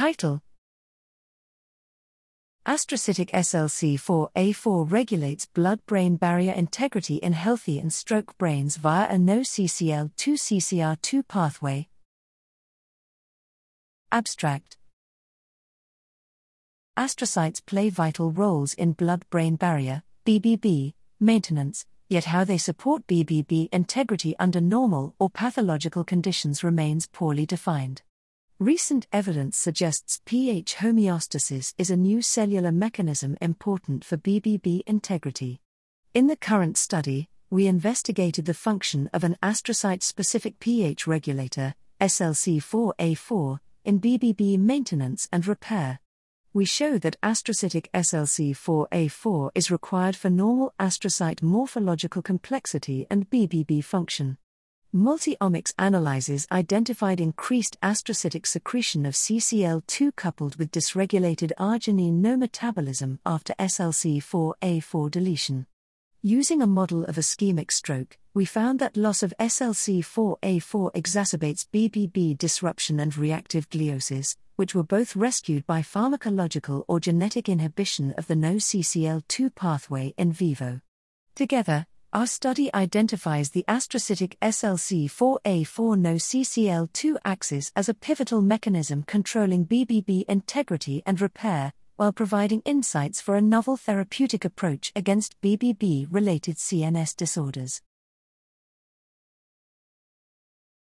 Title Astrocytic SLC4A4 regulates blood brain barrier integrity in healthy and stroke brains via a NO CCL2 CCR2 pathway. Abstract Astrocytes play vital roles in blood brain barrier BBB maintenance, yet how they support BBB integrity under normal or pathological conditions remains poorly defined. Recent evidence suggests pH homeostasis is a new cellular mechanism important for BBB integrity. In the current study, we investigated the function of an astrocyte specific pH regulator, SLC4A4, in BBB maintenance and repair. We show that astrocytic SLC4A4 is required for normal astrocyte morphological complexity and BBB function. Multiomics analyses identified increased astrocytic secretion of CCL2 coupled with dysregulated arginine NO metabolism after SLC4A4 deletion. Using a model of ischemic stroke, we found that loss of SLC4A4 exacerbates BBB disruption and reactive gliosis, which were both rescued by pharmacological or genetic inhibition of the NO CCL2 pathway in vivo. Together, our study identifies the astrocytic SLC4A4 NO CCL2 axis as a pivotal mechanism controlling BBB integrity and repair, while providing insights for a novel therapeutic approach against BBB related CNS disorders.